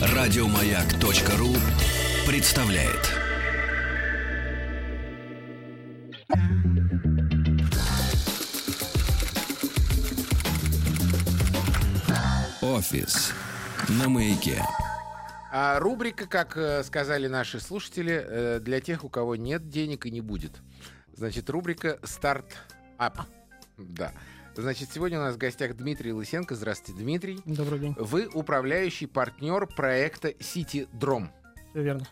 Радиомаяк.ру представляет. Офис на маяке. А рубрика, как э, сказали наши слушатели, э, для тех, у кого нет денег и не будет. Значит, рубрика «Стартап». Да. Значит, сегодня у нас в гостях Дмитрий Лысенко. Здравствуйте, Дмитрий. Добрый день. Вы управляющий партнер проекта СитиДром. Все верно.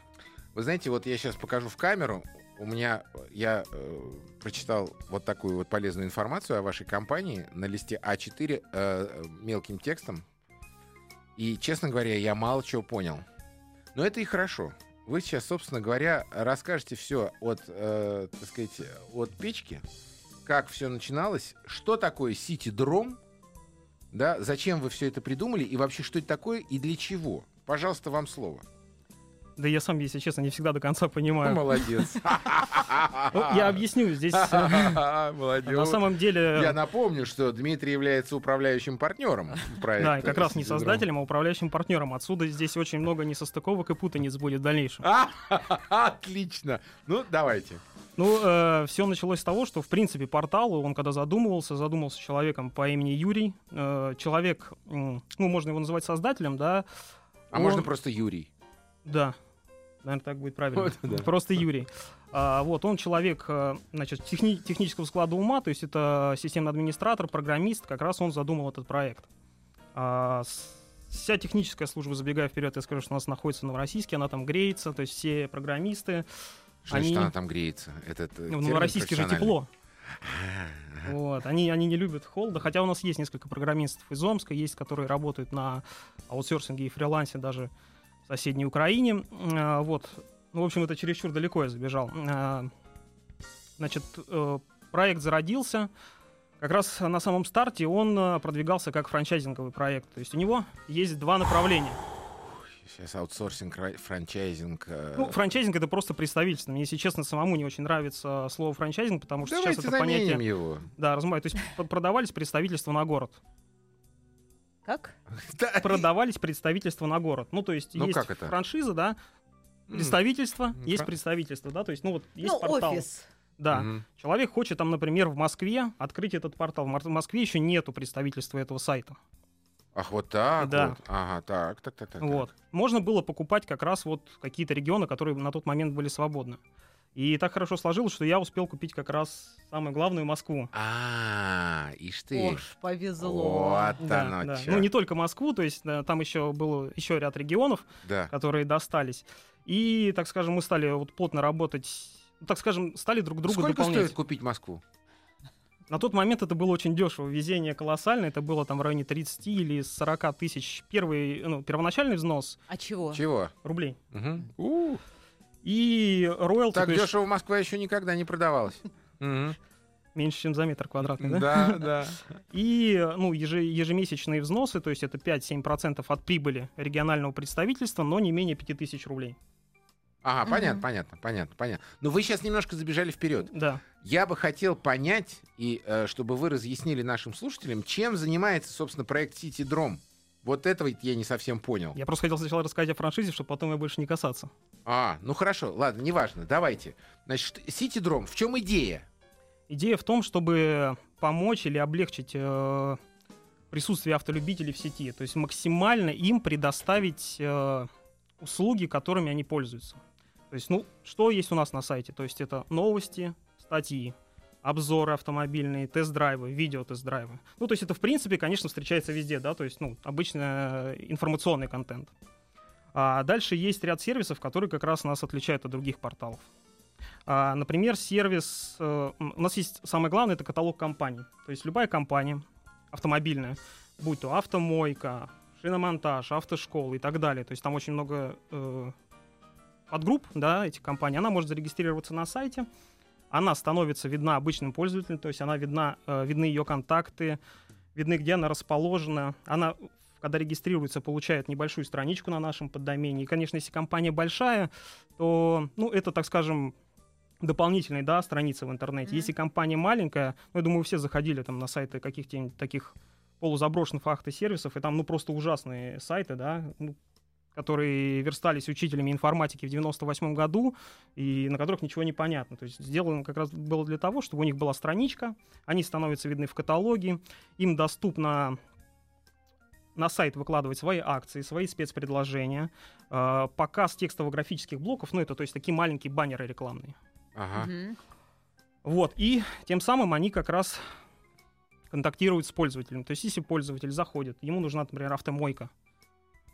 Вы знаете, вот я сейчас покажу в камеру. У меня я э, прочитал вот такую вот полезную информацию о вашей компании на листе А4 э, мелким текстом. И, честно говоря, я мало чего понял. Но это и хорошо. Вы сейчас, собственно говоря, расскажете все от, э, так сказать, от печки, как все начиналось, что такое сити-дром, да, зачем вы все это придумали, и вообще, что это такое и для чего. Пожалуйста, вам слово. Да я сам, если честно, не всегда до конца Ну, понимаю. молодец. Ну, я объясню. Здесь э, Молодец. на самом деле... Я напомню, что Дмитрий является управляющим партнером проекта. Да, и как раз не создателем, а управляющим партнером. Отсюда здесь очень много несостыковок и путаниц будет в дальнейшем. Отлично. Ну, давайте. Ну, все началось с того, что, в принципе, портал, он когда задумывался, задумался человеком по имени Юрий. Э, Человек, м, ну, можно его называть создателем, да. А Он- можно просто Юрий. Да, наверное, так будет правильно. Вот, да. Просто Юрий. А, вот, он человек, э, значит, техни- технического склада ума, то есть это системный администратор, программист, как раз он задумал этот проект. А, вся техническая служба, забегая вперед, я скажу, что у нас находится в Новороссийске, она там греется, то есть все программисты, Что значит, Они- она там греется? Этот э, ну, термин Новороссийске же тепло. Вот, они, они не любят холода, хотя у нас есть несколько программистов из Омска, есть, которые работают на аутсорсинге и фрилансе даже в соседней Украине. А, Вот. Ну, в общем, это чересчур далеко я забежал. А, Значит, э, проект зародился. Как раз на самом старте он э, продвигался как франчайзинговый проект. То есть у него есть два направления. Сейчас аутсорсинг, ра- франчайзинг. э, Ну, франчайзинг это просто представительство. Мне, если честно, самому не очень нравится слово франчайзинг, потому что Давайте сейчас это понятие его. Да, разумею. То есть продавались представительства на город. Как? Да. Продавались представительства на город. Ну, то есть Ну, есть как это? франшиза, да, представительство, М, есть представительство, да, то есть, ну, вот есть ну, портал. офис. Да. мгм. Человек хочет там, например, в Москве открыть этот портал. В Москве еще нету представительства этого сайта. Ах, вот так Да. вот. Ага, так, так, так, так. так. Вот. Можно было покупать как раз вот какие-то регионы, которые на тот момент были свободны. И так хорошо сложилось, что я успел купить как раз самую главную Москву. А, ишь ты. Ох, повезло. Вот Да, оно да. чё. Ну, не только Москву, то есть э, там еще было еще ряд регионов, Да. которые достались. И, так скажем, мы стали вот плотно работать, ну, так скажем, стали друг друга Сколько дополнять. стоит купить Москву? На тот момент это было очень дешево, везение колоссальное, это было там в районе 30 или 40 тысяч первый, ну, первоначальный взнос А чего? Чего? рублей. Мгм. У, И роялти, Так есть дешево Москва еще никогда не продавалась. Меньше, чем за метр квадратный, да? Да, да. И ну, еже- ежемесячные взносы, то есть это 5-7% от прибыли регионального представительства, но не менее 5000 рублей. Ага, Мгм. понятно, понятно, понятно, понятно. Но вы сейчас немножко забежали вперед. Да. Я бы хотел понять, и э, чтобы вы разъяснили нашим слушателям, чем занимается, собственно, проект Сити Дром. Вот этого я не совсем понял. Я просто хотел сначала рассказать о франшизе, чтобы потом я больше не касаться. А, ну хорошо, ладно, неважно, давайте. Значит, Сити Дром, в чем идея? Идея в том, чтобы помочь или облегчить э, присутствие автолюбителей в сети, то есть максимально им предоставить э, услуги, которыми они пользуются. То есть, ну, что есть у нас на сайте? То есть это новости, статьи, обзоры автомобильные, тест-драйвы, видео-тест-драйвы. Ну, то есть это, в принципе, конечно, встречается везде, да, то есть, ну, обычно э, информационный контент. А дальше есть ряд сервисов, которые как раз нас отличают от других порталов. А, например, сервис... э, у нас есть самое главное, это каталог компаний. То есть любая компания автомобильная, будь то автомойка, шиномонтаж, автошкола и так далее. То есть там очень много э, подгрупп, да, этих компаний. Она может зарегистрироваться на сайте, она становится видна обычным пользователям, то есть она видна, э, видны ее контакты, видны, где она расположена. Она, когда регистрируется, получает небольшую страничку на нашем поддомене. И, конечно, если компания большая, то, ну, это, так скажем, дополнительные, да, страницы в интернете. Мгм. Если компания маленькая, ну, я думаю, все заходили там на сайты каких-то таких полузаброшенных автосервисов, и там, ну, просто ужасные сайты, да, ну, которые верстались учителями информатики в 98 году, и на которых ничего не понятно. То есть сделано как раз было для того, чтобы у них была страничка, они становятся видны в каталоге, им доступно на сайт выкладывать свои акции, свои спецпредложения, э, показ текстово-графических блоков, ну это то есть такие маленькие баннеры рекламные. Ага. Вот, и тем самым они как раз контактируют с пользователем. То есть если пользователь заходит, ему нужна, например, автомойка,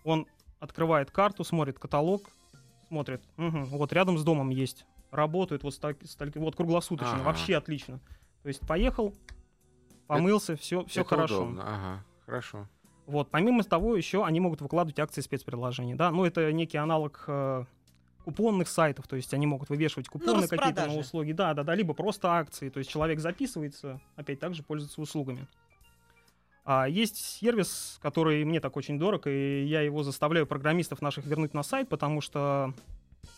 он открывает карту, смотрит каталог, смотрит, «Мгм, вот рядом с домом есть, работают вот, с так- с так- вот круглосуточно, Ага. вообще отлично. То есть поехал, помылся, все, все Это хорошо. удобно, Ага, хорошо. Вот, помимо того, еще они могут выкладывать акции спецпредложений, да, ну это некий аналог э, купонных сайтов, то есть они могут вывешивать купоны какие-то на услуги, да, да, да, либо просто акции, то есть человек записывается, опять также пользуется услугами. А есть сервис, который мне так очень дорог, и я его заставляю программистов наших вернуть на сайт, потому что,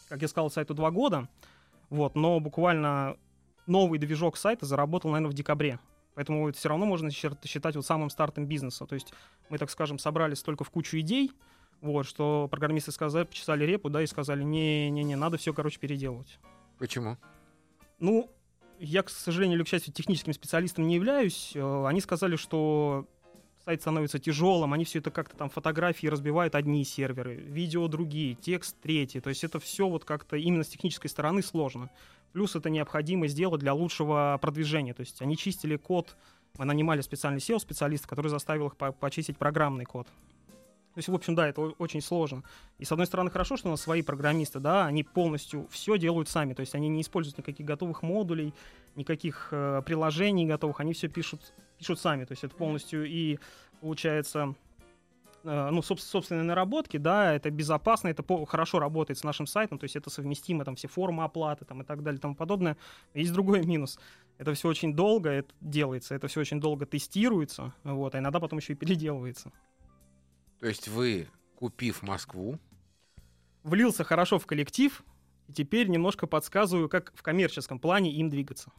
как я сказал, сайту два года, вот, но буквально новый движок сайта заработал, наверное, в декабре. Поэтому это все равно можно считать вот самым стартом бизнеса. То есть мы, так скажем, собрали столько в кучу идей, вот, что программисты сказали, почесали репу, да, и сказали, не-не-не, надо все, короче, переделывать. Почему? Ну, я, к сожалению или к счастью, техническим специалистом не являюсь. Э, Они сказали, что сайт становится тяжелым, они все это как-то там фотографии разбивают одни серверы, видео другие, текст третий. То есть это все вот как-то именно с технической стороны сложно. Плюс это необходимо сделать для лучшего продвижения. То есть они чистили код, мы нанимали специальный SEO-специалиста, который заставил их по- почистить программный код. То есть, в общем, да, это очень сложно. И с одной стороны, хорошо, что у нас свои программисты, да, они полностью все делают сами. То есть они не используют никаких готовых модулей, никаких э, приложений готовых, они все пишут, пишут сами. То есть это полностью и получается э, ну, соб- собственные наработки, да, это безопасно, это хорошо работает с нашим сайтом, то есть это совместимо, там все формы оплаты там, и так далее и тому подобное. Есть другой минус. Это все очень долго это делается, это все очень долго тестируется, вот, а иногда потом еще и переделывается. То есть вы, купив Москву, Влился хорошо в коллектив, и теперь немножко подсказываю, как в коммерческом плане им двигаться.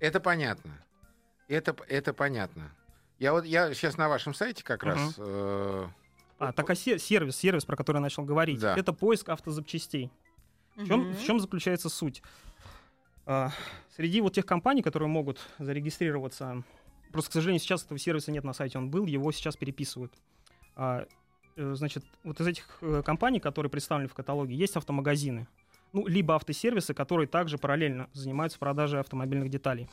это понятно. Это, это понятно. Я вот я сейчас на вашем сайте как Мгм. раз э, А, так а се- сервис, сервис, про который я начал говорить, Да. это поиск автозапчастей. В чем, в чем заключается суть? А, среди вот тех компаний, которые могут зарегистрироваться, просто, к сожалению, сейчас этого сервиса нет на сайте, он был, его сейчас переписывают. А, э, значит, вот из этих э, компаний, которые представлены в каталоге, есть автомагазины. Ну, либо автосервисы, которые также параллельно занимаются продажей автомобильных деталей.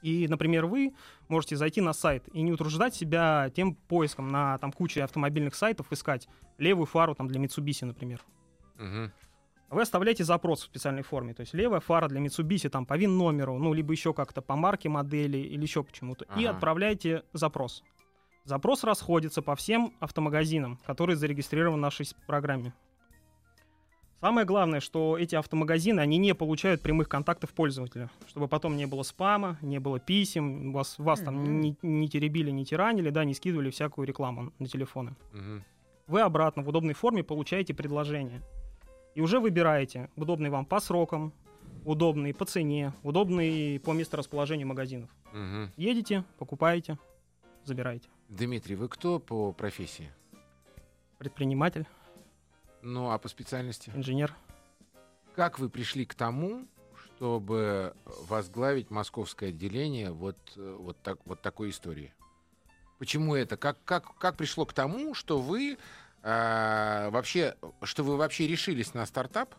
И, например, вы можете зайти на сайт и не утруждать себя тем поиском на там куче автомобильных сайтов, искать левую фару там для Mitsubishi, например. мгм. Вы оставляете запрос в специальной форме. То есть левая фара для Mitsubishi там по ВИН-номеру, ну, либо еще как-то по марке модели или еще почему-то. И Ага. отправляете запрос. Запрос расходится по всем автомагазинам, которые зарегистрированы в нашей программе. Самое главное, что эти автомагазины, они не получают прямых контактов пользователя, чтобы потом не было спама, не было писем, вас, вас там Мгм. не, не теребили, не тиранили, да, не скидывали всякую рекламу на телефоны Мгм. вы обратно в удобной форме получаете предложение. И уже выбираете удобный вам по срокам, удобный по цене, удобный по месторасположению магазинов. Мгм. Едете, покупаете, забираете. Дмитрий, вы кто по профессии? Предприниматель, Ну, а по специальности? инженер. Как вы пришли к тому, чтобы возглавить московское отделение вот, э, вот, так, вот такой истории? Почему это? Как, как, как пришло к тому, что вы а, вообще, что вы вообще решились на стартап,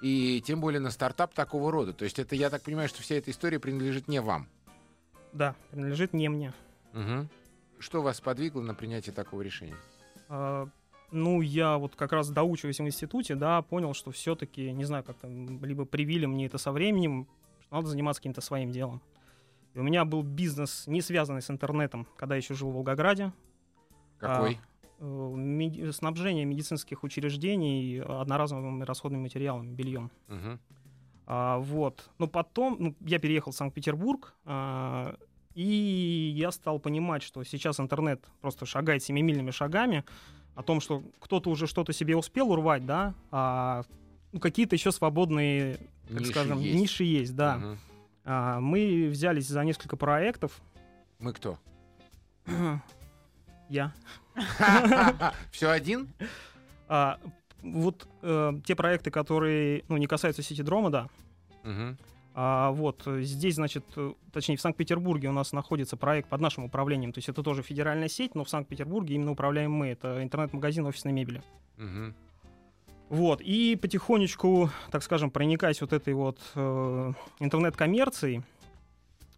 и тем более на стартап такого рода? То есть это, я так понимаю, что вся эта история принадлежит не вам. Да, принадлежит не мне. Мгм. Что вас подвигло на принятие такого решения? А, ну, я вот как раз доучиваясь в институте, да, понял, что все-таки, не знаю, как там, либо привили мне это со временем, что надо заниматься каким-то своим делом. И у меня был бизнес, не связанный с интернетом, когда я еще жил в Волгограде. Какой? Э, меди- снабжение медицинских учреждений одноразовыми расходными материалами, бельем. Мгм. А, вот. Но потом ну, я переехал в Санкт-Петербург, а, и я стал понимать, что сейчас интернет просто шагает семимильными шагами, о том, что кто-то уже что-то себе успел урвать, да, а ну, какие-то еще свободные, так Ниши скажем, есть. ниши есть, да. Мгм. А, мы взялись за несколько проектов, Мы кто? Я. Все один? А, вот э, те проекты, которые ну, не касаются сетидрома, да. Мгм. А вот здесь, значит, э, точнее, в Санкт-Петербурге у нас находится проект под нашим управлением. То есть это тоже федеральная сеть, но в Санкт-Петербурге именно управляем мы. Это интернет-магазин офисной мебели. Мгм. Вот, и потихонечку, так скажем, проникаясь вот этой вот э, интернет-коммерцией,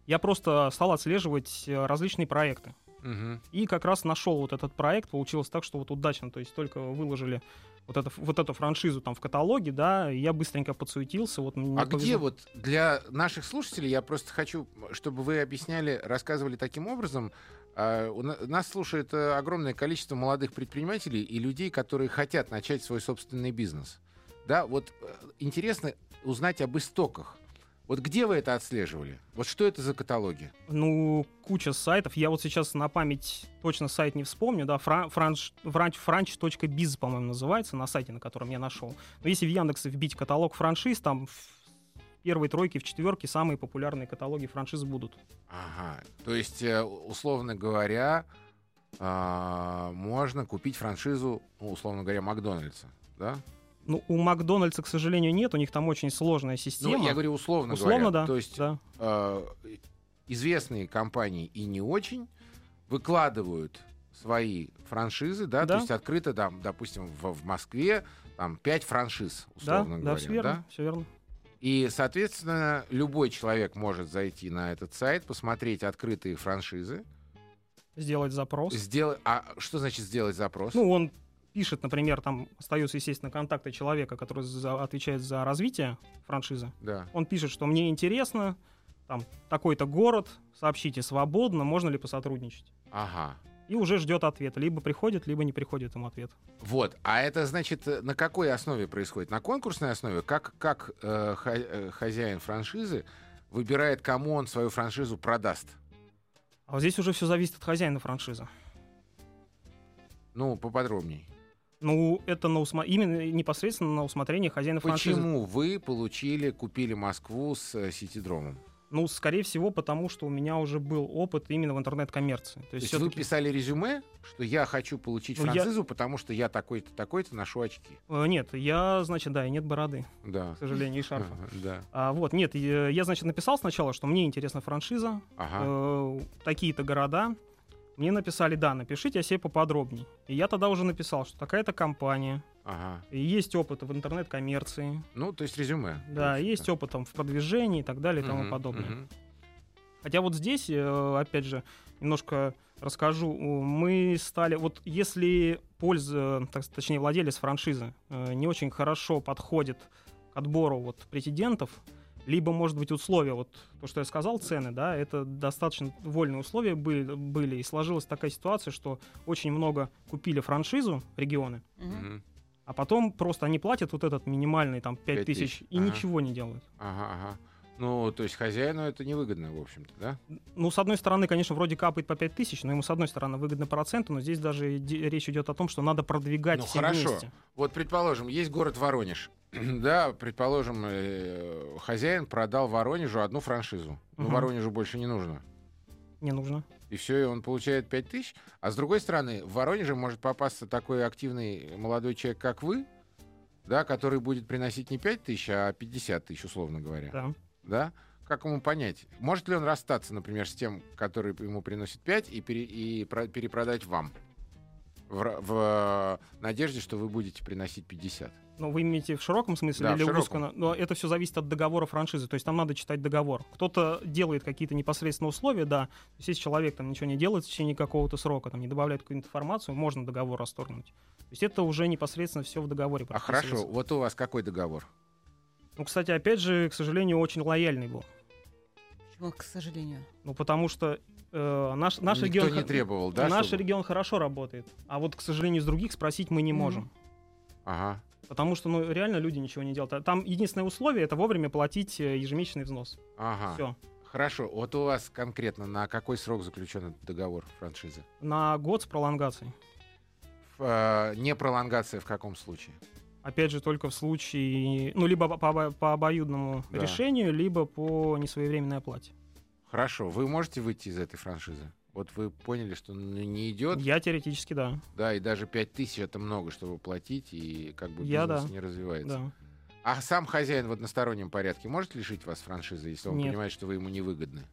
я просто стал отслеживать э, различные проекты. Мгм. И как раз нашел вот этот проект, получилось так, что вот удачно, то есть только выложили вот, это, вот эту франшизу там в каталоге, да, и я быстренько подсуетился. Вот мне А где повезло. вот для наших слушателей, я просто хочу, чтобы вы объясняли, рассказывали таким образом, а, нас слушает э, огромное количество молодых предпринимателей и людей, которые хотят начать свой собственный бизнес. Да, вот э, интересно узнать об истоках. Вот где вы это отслеживали? Вот что это за каталоги? Ну, куча сайтов. Я вот сейчас на память точно сайт не вспомню, да, фра- франш, франч, франч.biz, по-моему, называется, на сайте, на котором я нашел. Но если в Яндексе вбить каталог франшиз, там в первой тройке, в четверке самые популярные каталоги франшиз будут. Ага, то есть, э, условно говоря, а, можно купить франшизу, ну, условно говоря, Макдональдса, да? Ну, у Макдональдса, к сожалению, нет, у них там очень сложная система. Ну, я говорю условно, Условно, говоря. да. То есть да. э, известные компании и не очень выкладывают свои франшизы, да, Да. то есть открыто там, допустим, в, в Москве там пять франшиз, Да, условно да, говоря, все верно, да? все верно. И, соответственно, любой человек может зайти на этот сайт, посмотреть открытые франшизы, Сделать запрос. сделать. А что значит сделать запрос? Ну, он пишет, например, там остаются, естественно, контакты человека, который за- отвечает за развитие франшизы. да. Он пишет, что мне интересно, там, такой-то город, сообщите свободно, можно ли посотрудничать. Ага. И уже ждет ответа. Либо приходит, либо не приходит ему ответ. Вот, а это значит э, на какой основе происходит? На конкурсной основе? Как, как э, э, хозяин франшизы выбирает, кому он свою франшизу продаст? А вот здесь уже все зависит от хозяина франшизы. Ну, поподробней. Ну, это на усмо- именно непосредственно на усмотрение хозяина франшизы. Почему вы получили, купили Москву с э, ситидромом? Ну, скорее всего, потому что у меня уже был опыт именно в интернет-коммерции. То То есть, вы писали резюме, что я хочу получить Ну, я- франшизу, потому что я такой-то, такой-то ношу очки. э, нет, я, значит, да, и нет бороды, Да. к сожалению, и шарфа. Да. А, вот, нет, я, я, значит, написал сначала, что мне интересна франшиза, Ага. э, такие-то города. Мне написали, да, напишите о себе поподробнее. И я тогда уже написал, что такая-то компания, Ага. и есть опыт в интернет-коммерции, Ну, то есть резюме. да, есть общем-то. опыт там, в продвижении и так далее и тому Мгм, подобное. мгм. Хотя вот здесь, э, опять же, немножко расскажу. Мы стали, вот если польза, так, точнее владелец франшизы э, не очень хорошо подходит к отбору вот претендентов, либо, может быть, условия, вот то, что я сказал, цены, да, это достаточно вольные условия были, были и сложилась такая ситуация, что очень много купили франшизу регионы. Мгм. а потом просто они платят вот этот минимальный там 5 Пять тысяч тысяч, и ага. ничего не делают. Ага, ага. Ну, то есть хозяину это невыгодно, в общем-то, да? Ну, с одной стороны, конечно, вроде капает по 5 тысяч, но ему, с одной стороны, выгодно проценты, но здесь даже речь идет о том, что надо продвигать Ну, все хорошо. вместе. Вот, предположим, есть город Воронеж. да, предположим, э, хозяин продал Воронежу одну франшизу. Ну, Мгм. Воронежу больше не нужно. Не нужно. И все, и он получает 5 тысяч. А с другой стороны, в Воронеже может попасться такой активный молодой человек, как вы, да, который будет приносить не 5 тысяч, а 50 тысяч, условно говоря. Да. Да? Как ему понять? Может ли он расстаться, например, с тем, который ему приносит 5, и, пере- и про- перепродать вам? В, в, э, надежде, что вы будете приносить 50. Но вы имеете в широком смысле Да, в или широком. узко? Но это все зависит от договора франшизы. То есть там надо читать договор. Кто-то делает какие-то непосредственно условия, да. То есть если человек там ничего не делает в течение какого-то срока, там не добавляет какую-то информацию, можно договор расторгнуть. То есть это уже непосредственно все в договоре. А хорошо, вот у вас какой договор? Ну, кстати, опять же, к сожалению, очень лояльный был. Почему, к сожалению? Ну, потому что э, наш, наш Никто регион... не требовал, да? Наш чтобы- регион хорошо работает, а вот, к сожалению, из других спросить мы не Мгм. можем. Ага. Потому что, ну, реально люди ничего не делают. А Там единственное условие — это вовремя платить э, ежемесячный взнос. Ага. Все. Хорошо. Вот у вас конкретно на какой срок заключен этот договор франшизы? На год с пролонгацией. Ф- э, не пролонгация в каком случае? Опять же, только в случае, ну, либо по, по обоюдному Да. решению, либо по несвоевременной оплате. Хорошо. Вы можете выйти из этой франшизы? Вот вы поняли, что ну, не идет, Я теоретически, да. да, и даже 5 тысяч это много, чтобы платить, и как бы Я бизнес да. не развивается. да. А сам хозяин в одностороннем порядке может лишить вас франшизы, если он Нет. понимает, что вы ему невыгодны?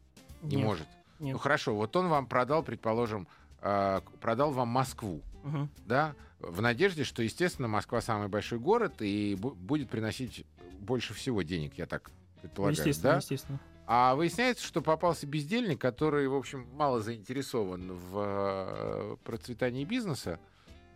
Не Нет, может. нет. Ну хорошо, вот он вам продал, предположим, а, продал вам Москву, Мгм. да, в надежде, что, естественно, Москва самый большой город и бу- будет приносить больше всего денег, я так предполагаю, естественно, да? естественно. А выясняется, что попался бездельник, который, в общем, мало заинтересован в э, процветании бизнеса,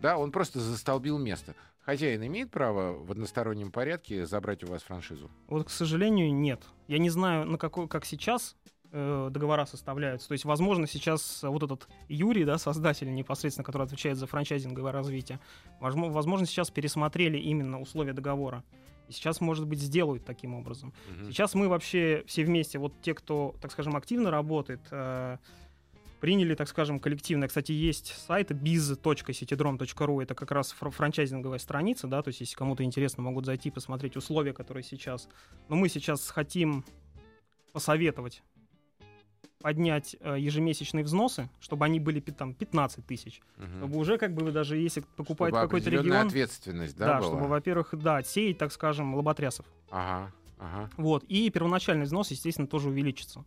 да, он просто застолбил место. Хозяин имеет право в одностороннем порядке забрать у вас франшизу? Вот, к сожалению, нет. Я не знаю, на какой, как сейчас э, договора составляются. То есть, возможно, сейчас вот этот Юрий, да, создатель непосредственно, который отвечает за франчайзинговое развитие, возможно, сейчас пересмотрели именно условия договора. И сейчас, может быть, сделают таким образом. Сейчас мы вообще все вместе, вот те, кто, так скажем, активно работает, э, приняли, так скажем, коллективно. Кстати, есть сайт biz.citydrom.ru, это как раз фр- франчайзинговая страница, да, то есть если кому-то интересно, могут зайти посмотреть условия, которые сейчас. Но мы сейчас хотим посоветовать поднять э, ежемесячные взносы, чтобы они были там 15 тысяч, Мгм. чтобы уже как бы вы даже если покупаете Чтобы какой-то регион, ответственность, да, да, была? чтобы, во-первых, да, отсеять, так скажем, лоботрясов. Ага, ага. Вот. И первоначальный взнос, естественно, тоже увеличится.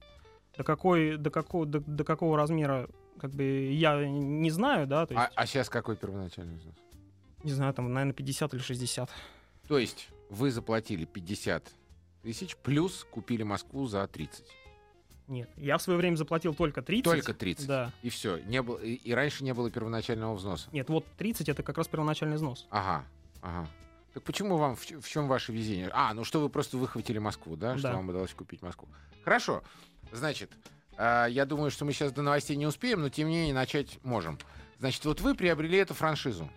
До, какой, до, какого, до, до какого размера, как бы, я не знаю, да, то есть, А, сейчас какой первоначальный взнос? не знаю, там, наверное, 50 или 60. То есть вы заплатили 50 тысяч, плюс купили Москву за 30. Нет, я в свое время заплатил только 30. Только 30. Да. И все. Не было, и, и раньше не было первоначального взноса. Нет, вот 30 это как раз первоначальный взнос. Ага, ага. Так почему вам, в, в чем ваше везение? А, ну что вы просто выхватили Москву, да? Что Да. вам удалось купить Москву. Хорошо. Значит, а, я думаю, что мы сейчас до новостей не успеем, но тем не менее начать можем. Значит, вот вы приобрели эту франшизу.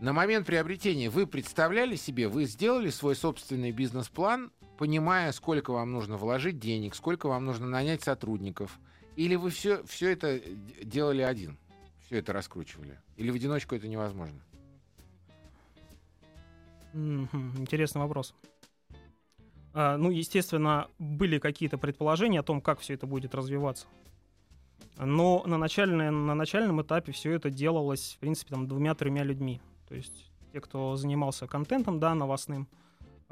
На момент приобретения вы представляли себе, вы сделали свой собственный бизнес-план, понимая, сколько вам нужно вложить денег, сколько вам нужно нанять сотрудников, или вы все, все это д- делали один, все это раскручивали, или в одиночку это невозможно? Интересный вопрос. А, ну, естественно, были какие-то предположения о том, как все это будет развиваться. Но на, начальной, на начальном этапе все это делалось, в принципе, там двумя-тремя людьми. То есть те, кто занимался контентом, да, новостным,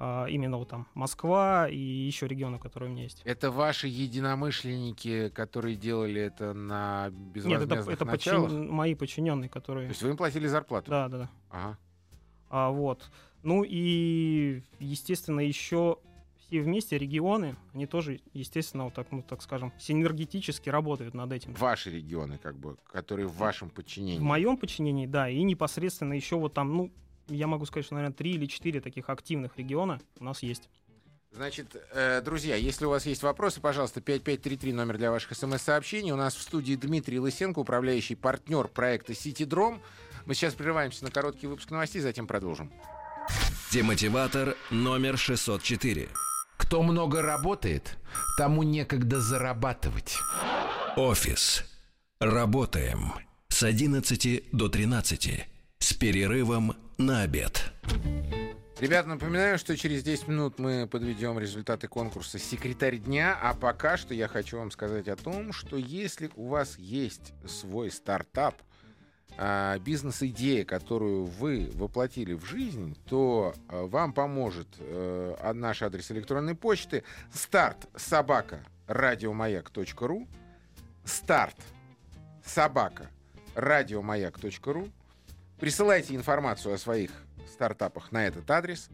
именно вот там Москва и еще регионы, которые у меня есть. Это ваши единомышленники, которые делали это на Нет, безвозмездных это, это началах? подчин- мои подчиненные, То которые... есть вы им платили зарплату? Да, да, да. Ага. А, вот. Ну и, естественно, еще все вместе регионы, они тоже, естественно, вот так, ну, так скажем, синергетически работают над этим. Ваши регионы, как бы, которые в вашем подчинении. В моем подчинении, да, и непосредственно еще вот там, ну, я могу сказать, что, наверное, три или четыре таких активных региона у нас есть. Значит, э, друзья, если у вас есть вопросы, пожалуйста, 5533 номер для ваших смс-сообщений. У нас в студии Дмитрий Лысенко, управляющий партнер проекта «Сити-Дром». Мы сейчас прерываемся на короткий выпуск новостей, затем продолжим. Демотиватор номер 604. Кто много работает, тому некогда зарабатывать. Офис. Работаем. С 11 до 13. С перерывом на обед. Ребят, напоминаю, что через 10 минут мы подведем результаты конкурса «Секретарь дня», а пока что я хочу вам сказать о том, что если у вас есть свой стартап, а, бизнес-идея, которую вы воплотили в жизнь, то а, вам поможет э, а, наш адрес электронной почты старт собака радиомаяк.ру старт собака радиомаяк.ру Присылайте информацию о своих стартапах на этот адрес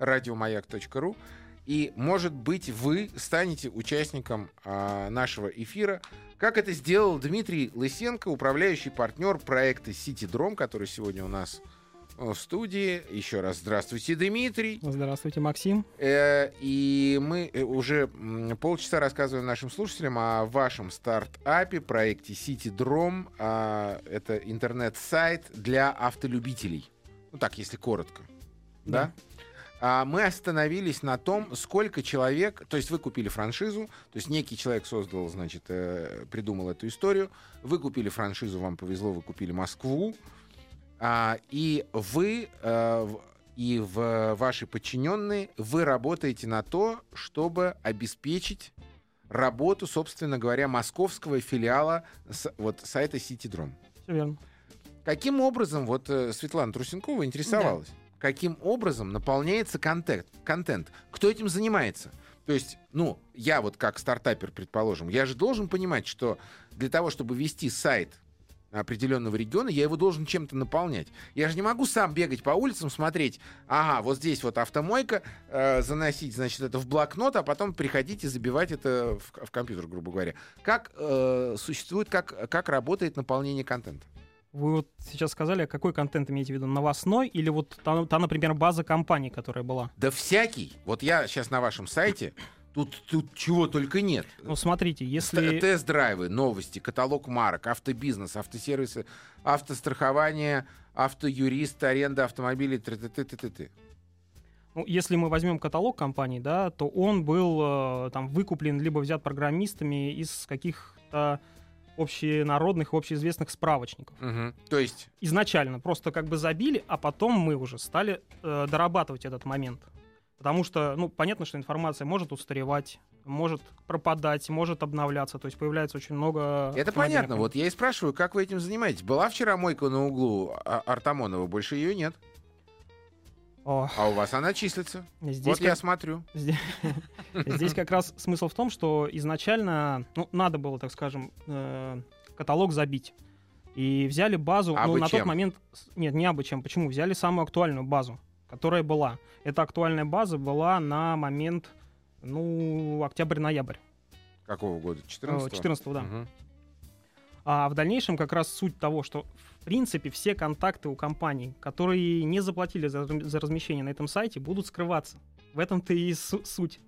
радиомаяк.ру и, может быть, вы станете участником а, нашего эфира, как это сделал Дмитрий Лысенко, управляющий партнер проекта Сити Дром, который сегодня у нас э, в студии. Еще раз здравствуйте, Дмитрий. Здравствуйте, Максим. Э, И мы э, уже полчаса рассказываем нашим слушателям о вашем стартапе, проекте City Drom. А, Это интернет-сайт для автолюбителей. Ну так, если коротко. Да? Да. А Мы остановились на том, сколько человек, то есть вы купили франшизу, то есть некий человек создал, значит, э, придумал эту историю, вы купили франшизу, вам повезло, вы купили Москву, а, и вы в- и в ваши подчиненные вы работаете на то, чтобы обеспечить работу, собственно говоря, московского филиала с- вот сайта Ситидром. Все верно. Каким образом, вот э, Светлана Трусенкова интересовалась, каким образом наполняется контент, контент? Кто этим занимается? То есть, ну, я вот как стартапер, предположим, я же должен понимать, что для того, чтобы вести сайт определенного региона, я его должен чем-то наполнять. Я же не могу сам бегать по улицам, смотреть, ага, вот здесь вот автомойка, э, заносить, значит, это в блокнот, а потом приходить и забивать это в, в компьютер, грубо говоря. Как э, существует, как, как работает наполнение контента? Вы вот сейчас сказали, а какой контент имеете в виду? Новостной или вот та, та, например, база компании, которая была? Да всякий. Вот я сейчас на вашем сайте, тут, тут чего только нет. Ну, смотрите, если... Тест-драйвы, новости, каталог марок, автобизнес, автосервисы, автострахование, автоюрист, аренда автомобилей, т т т т т т Ну, если мы возьмем каталог компаний, да, то он был э, там выкуплен либо взят программистами из каких-то общенародных, общеизвестных справочников. Мгм. То есть, Изначально просто как бы забили, а потом мы уже стали э, дорабатывать этот момент. Потому что, ну, понятно, что информация может устаревать, может пропадать, может обновляться, то есть появляется очень много... это понятно. Вот я и спрашиваю, как вы этим занимаетесь? Была вчера мойка на углу А- Артамонова, больше ее нет. О, А у вас она числится. здесь вот как- я смотрю. Здесь, здесь как раз смысл в том, что изначально ну, надо было, так скажем, э, каталог забить. И взяли базу, ну, Абы на тот чем? момент... с- Нет, не абы чем. Почему? Взяли самую актуальную базу, которая была. Эта актуальная база была на момент, ну, октябрь-ноябрь. Какого года? Э, 14 14 да. Мгм. А в дальнейшем как раз суть того, что в принципе все контакты у компаний, которые не заплатили за, за размещение на этом сайте, будут скрываться. В этом-то и су- суть.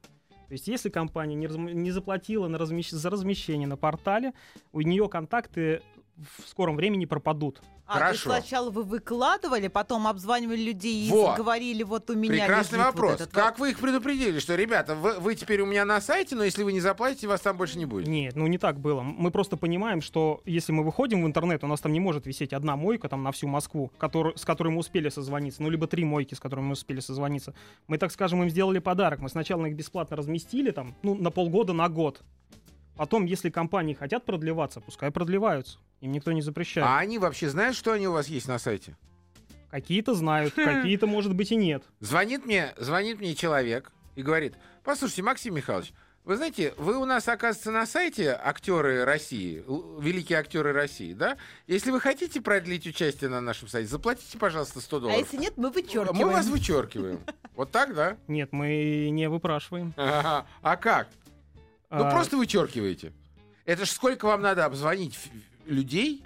То есть если компания не, разм- не заплатила на размещ- за размещение на портале, у нее контакты в скором времени пропадут. А, то есть Хорошо. сначала вы выкладывали, потом обзванивали людей Вот. и говорили, вот у меня Прекрасный лежит вот вопрос. этот как вы их предупредили, что, ребята, вы, вы теперь у меня на сайте, но если вы не заплатите, вас там больше не будет? Нет, ну не так было. Мы просто понимаем, что если мы выходим в интернет, у нас там не может висеть одна мойка там на всю Москву, который, с которой мы успели созвониться, ну либо три мойки, с которыми мы успели созвониться. Мы, так скажем, им сделали подарок. Мы сначала их бесплатно разместили там, ну, на полгода, на год. Потом, если компании хотят продлеваться, пускай продлеваются. Им никто не запрещает. А они вообще знают, что они у вас есть на сайте? Какие-то знают, какие-то, может быть, и нет. Звонит мне, звонит мне человек и говорит, послушайте, Максим Михайлович, вы знаете, вы у нас, оказывается, на сайте актеры России, великие актеры России, да? Если вы хотите продлить участие на нашем сайте, заплатите, пожалуйста, 100 А долларов. если нет, мы вычеркиваем. Мы вас вычеркиваем. Вот так, да? Нет, мы не выпрашиваем. А как? Ну, А, просто вычеркиваете. Это ж сколько вам надо обзвонить людей?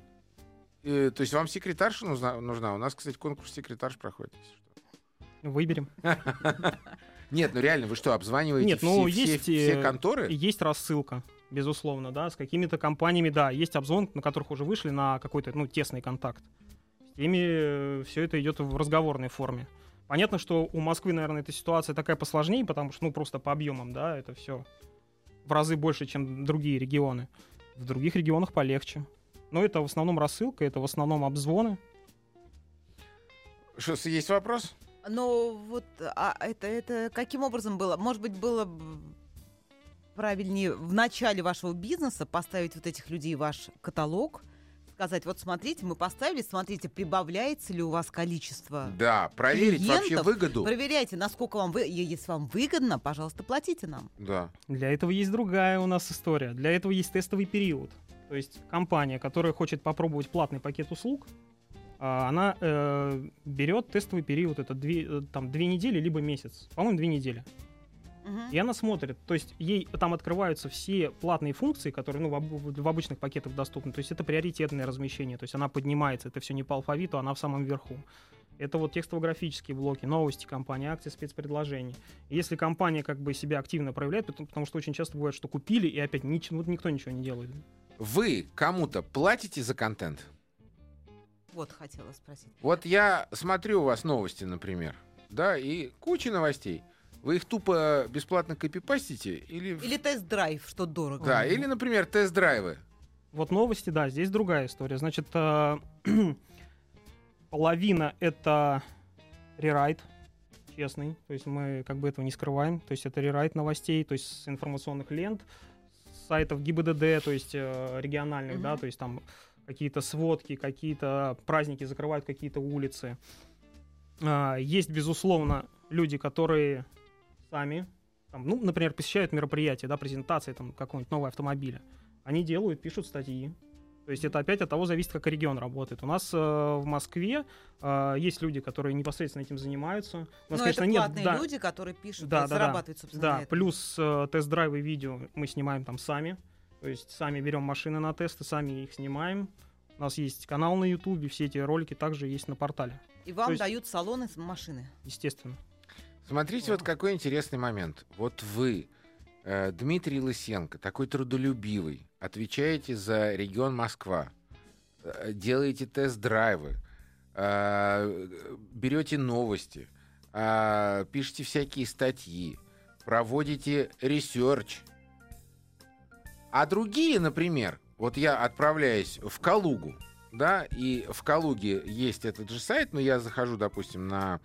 Э, То есть вам секретарша нужна, нужна? У нас, кстати, конкурс секретарш проходит. что. Выберем. Нет, ну реально, вы что, обзваниваете Нет, все, ну, все- есть, все э, конторы? Есть рассылка, безусловно, да, с какими-то компаниями, да, есть обзвон, на которых уже вышли на какой-то, ну, тесный контакт. С ними все это идет в разговорной форме. Понятно, что у Москвы, наверное, эта ситуация такая посложнее, потому что, ну, просто по объемам, да, это все в разы больше, чем другие регионы. В других регионах полегче. Но это в основном рассылка, это в основном обзвоны. Что, есть вопрос? Но вот а это, это каким образом было? Может быть, было правильнее в начале вашего бизнеса поставить вот этих людей в ваш каталог, сказать, вот смотрите, мы поставили, смотрите, прибавляется ли у вас количество. Да, проверить вообще выгоду. Проверяйте, насколько вам вы, если вам выгодно, пожалуйста, платите нам. Да. Для этого есть другая у нас история. Для этого есть тестовый период. То есть компания, которая хочет попробовать платный пакет услуг, а, она э, берет тестовый период, это две, э, там, две недели либо месяц. По-моему, две недели. Мгм. И она смотрит, то есть ей там открываются все платные функции, которые ну, в, об- в обычных пакетах доступны. То есть это приоритетное размещение, то есть она поднимается, это все не по алфавиту, она в самом верху. Это вот текстово-графические блоки, новости компании, акции, спецпредложения. Если компания как бы себя активно проявляет, потому, потому что очень часто бывает, что купили, и опять ничего, вот никто ничего не делает. Вы кому-то платите за контент? Вот хотела спросить. Вот я смотрю у вас новости, например, да, и куча новостей. Вы их тупо бесплатно копипастите или... Или тест-драйв, что дорого. Да, или, например, тест-драйвы. Вот новости, да, здесь другая история. Значит, э, половина это рерайт, честный, то есть мы как бы этого не скрываем, то есть это рерайт новостей, то есть с информационных лент, сайтов ГИБДД, то есть э, региональных, да, Мгм. то есть там какие-то сводки, какие-то праздники закрывают какие-то улицы. А, Есть, безусловно, люди, которые сами, там, ну, например, посещают мероприятия, да, презентации там какого-нибудь нового автомобиля. Они делают, пишут статьи. То есть это опять от того зависит, как регион работает. У нас э, в Москве э, есть люди, которые непосредственно этим занимаются. У нас, Но конечно, это нет, платные да, люди, которые пишут, Да, да, да. зарабатывают, собственно, на да, этом. плюс э, тест-драйвы видео мы снимаем там сами. То есть сами берем машины на тесты, сами их снимаем. У нас есть канал на Ютубе, все эти ролики также есть на портале, И вам то есть- дают салоны машины. естественно. Смотрите, вот какой интересный момент. Вот вы, э, Дмитрий Лысенко, такой трудолюбивый, отвечаете за регион Москва, э, делаете тест-драйвы, э, берете новости, пишете всякие статьи, проводите research. А другие, например, вот я отправляюсь в Калугу, да, и в Калуге есть этот же сайт, но я захожу, допустим, на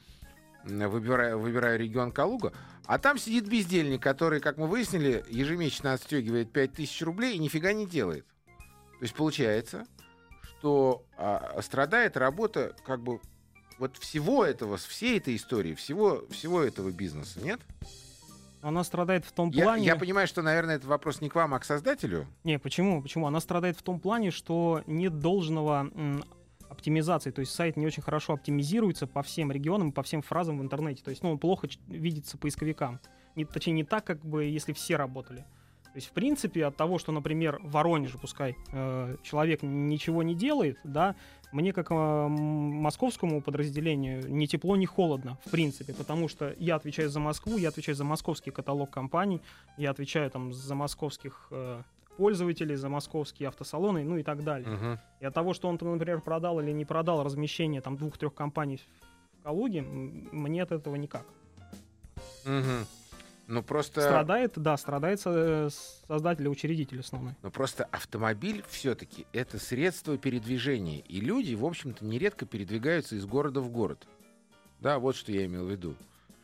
м, выбираю, выбираю регион Калуга, а там сидит бездельник, который, как мы выяснили, ежемесячно отстегивает 5000 рублей и нифига не делает. То есть получается, что а, страдает работа как бы вот всего этого, всей этой истории, всего, всего этого бизнеса, нет? Она страдает в том Я, плане... я понимаю, что, наверное, это вопрос не к вам, а к создателю. Не, почему? Почему? Она страдает в том плане, что нет должного оптимизации. То есть сайт не очень хорошо оптимизируется по всем регионам, и по всем фразам в интернете. То есть, ну, он плохо видится поисковикам. Не, точнее, не так, как бы, если все работали. То есть, в принципе, от того, что, например, в Воронеже, пускай, э, человек ничего не делает, да, мне, как э, московскому подразделению, ни тепло, ни холодно, в принципе, потому что я отвечаю за Москву, я отвечаю за московский каталог компаний, я отвечаю там за московских э, пользователей, за московские автосалоны, ну и так далее. Мгм. И от того, что он, например, продал или не продал размещение там двух-трех компаний в Калуге, мне от этого никак. Мгм. Ну просто, Страдает, да, страдает со- создатель и учредитель основной. ну просто автомобиль все-таки это средство передвижения, и люди, в общем-то, нередко передвигаются из города в город. Да, вот что я имел в виду.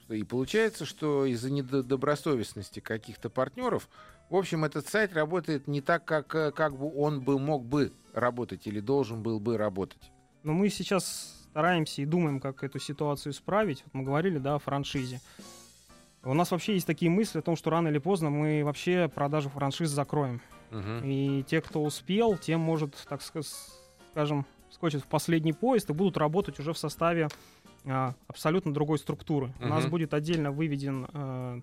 И получается, что из-за недобросовестности каких-то партнеров, в общем, этот сайт работает не так, как, э, как бы он бы мог бы работать или должен был бы работать. Но мы сейчас стараемся и думаем, как эту ситуацию исправить. Вот мы говорили, да, о франшизе. У нас вообще есть такие мысли о том, что рано или поздно мы вообще продажу франшиз закроем. Мгм. И те, кто успел, тем может, так ска- скажем, скочит в последний поезд и будут работать уже в составе а, абсолютно другой структуры. У нас будет отдельно выведен э,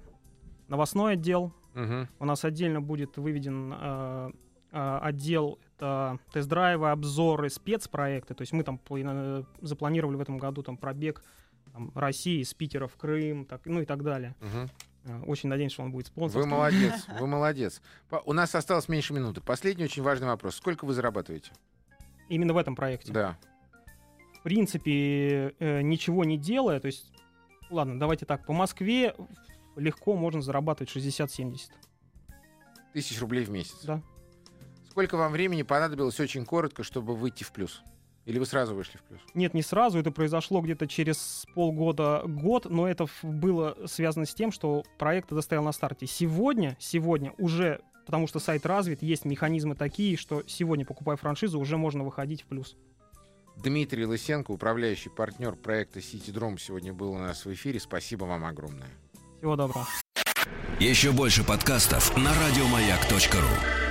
новостной отдел, Мгм. у нас отдельно будет выведен э, э, отдел это тест-драйвы, обзоры, спецпроекты. То есть мы там э, запланировали в этом году там пробег там, России с Питера в Крым, так, ну и так далее. Э, Очень надеемся, что он будет Вы спонсором. молодец, вы молодец. У нас осталось меньше минуты. Последний очень важный вопрос. Сколько вы зарабатываете? Именно в этом проекте. Да. в принципе, ничего не делая, то есть, ладно, давайте так, по Москве легко можно зарабатывать 60-70. Тысяч рублей в месяц. Да. Сколько вам времени понадобилось очень коротко, чтобы выйти в плюс? Или вы сразу вышли в плюс? Нет, не сразу, это произошло где-то через полгода, год, но это было связано с тем, что проект достоял на старте. Сегодня, сегодня уже, потому что сайт развит, есть механизмы такие, что сегодня, покупая франшизу, уже можно выходить в плюс. Дмитрий Лысенко, управляющий партнер проекта Сити Дром, сегодня был у нас в эфире. Спасибо вам огромное. Всего доброго. Еще больше подкастов на радиомаяк.ру.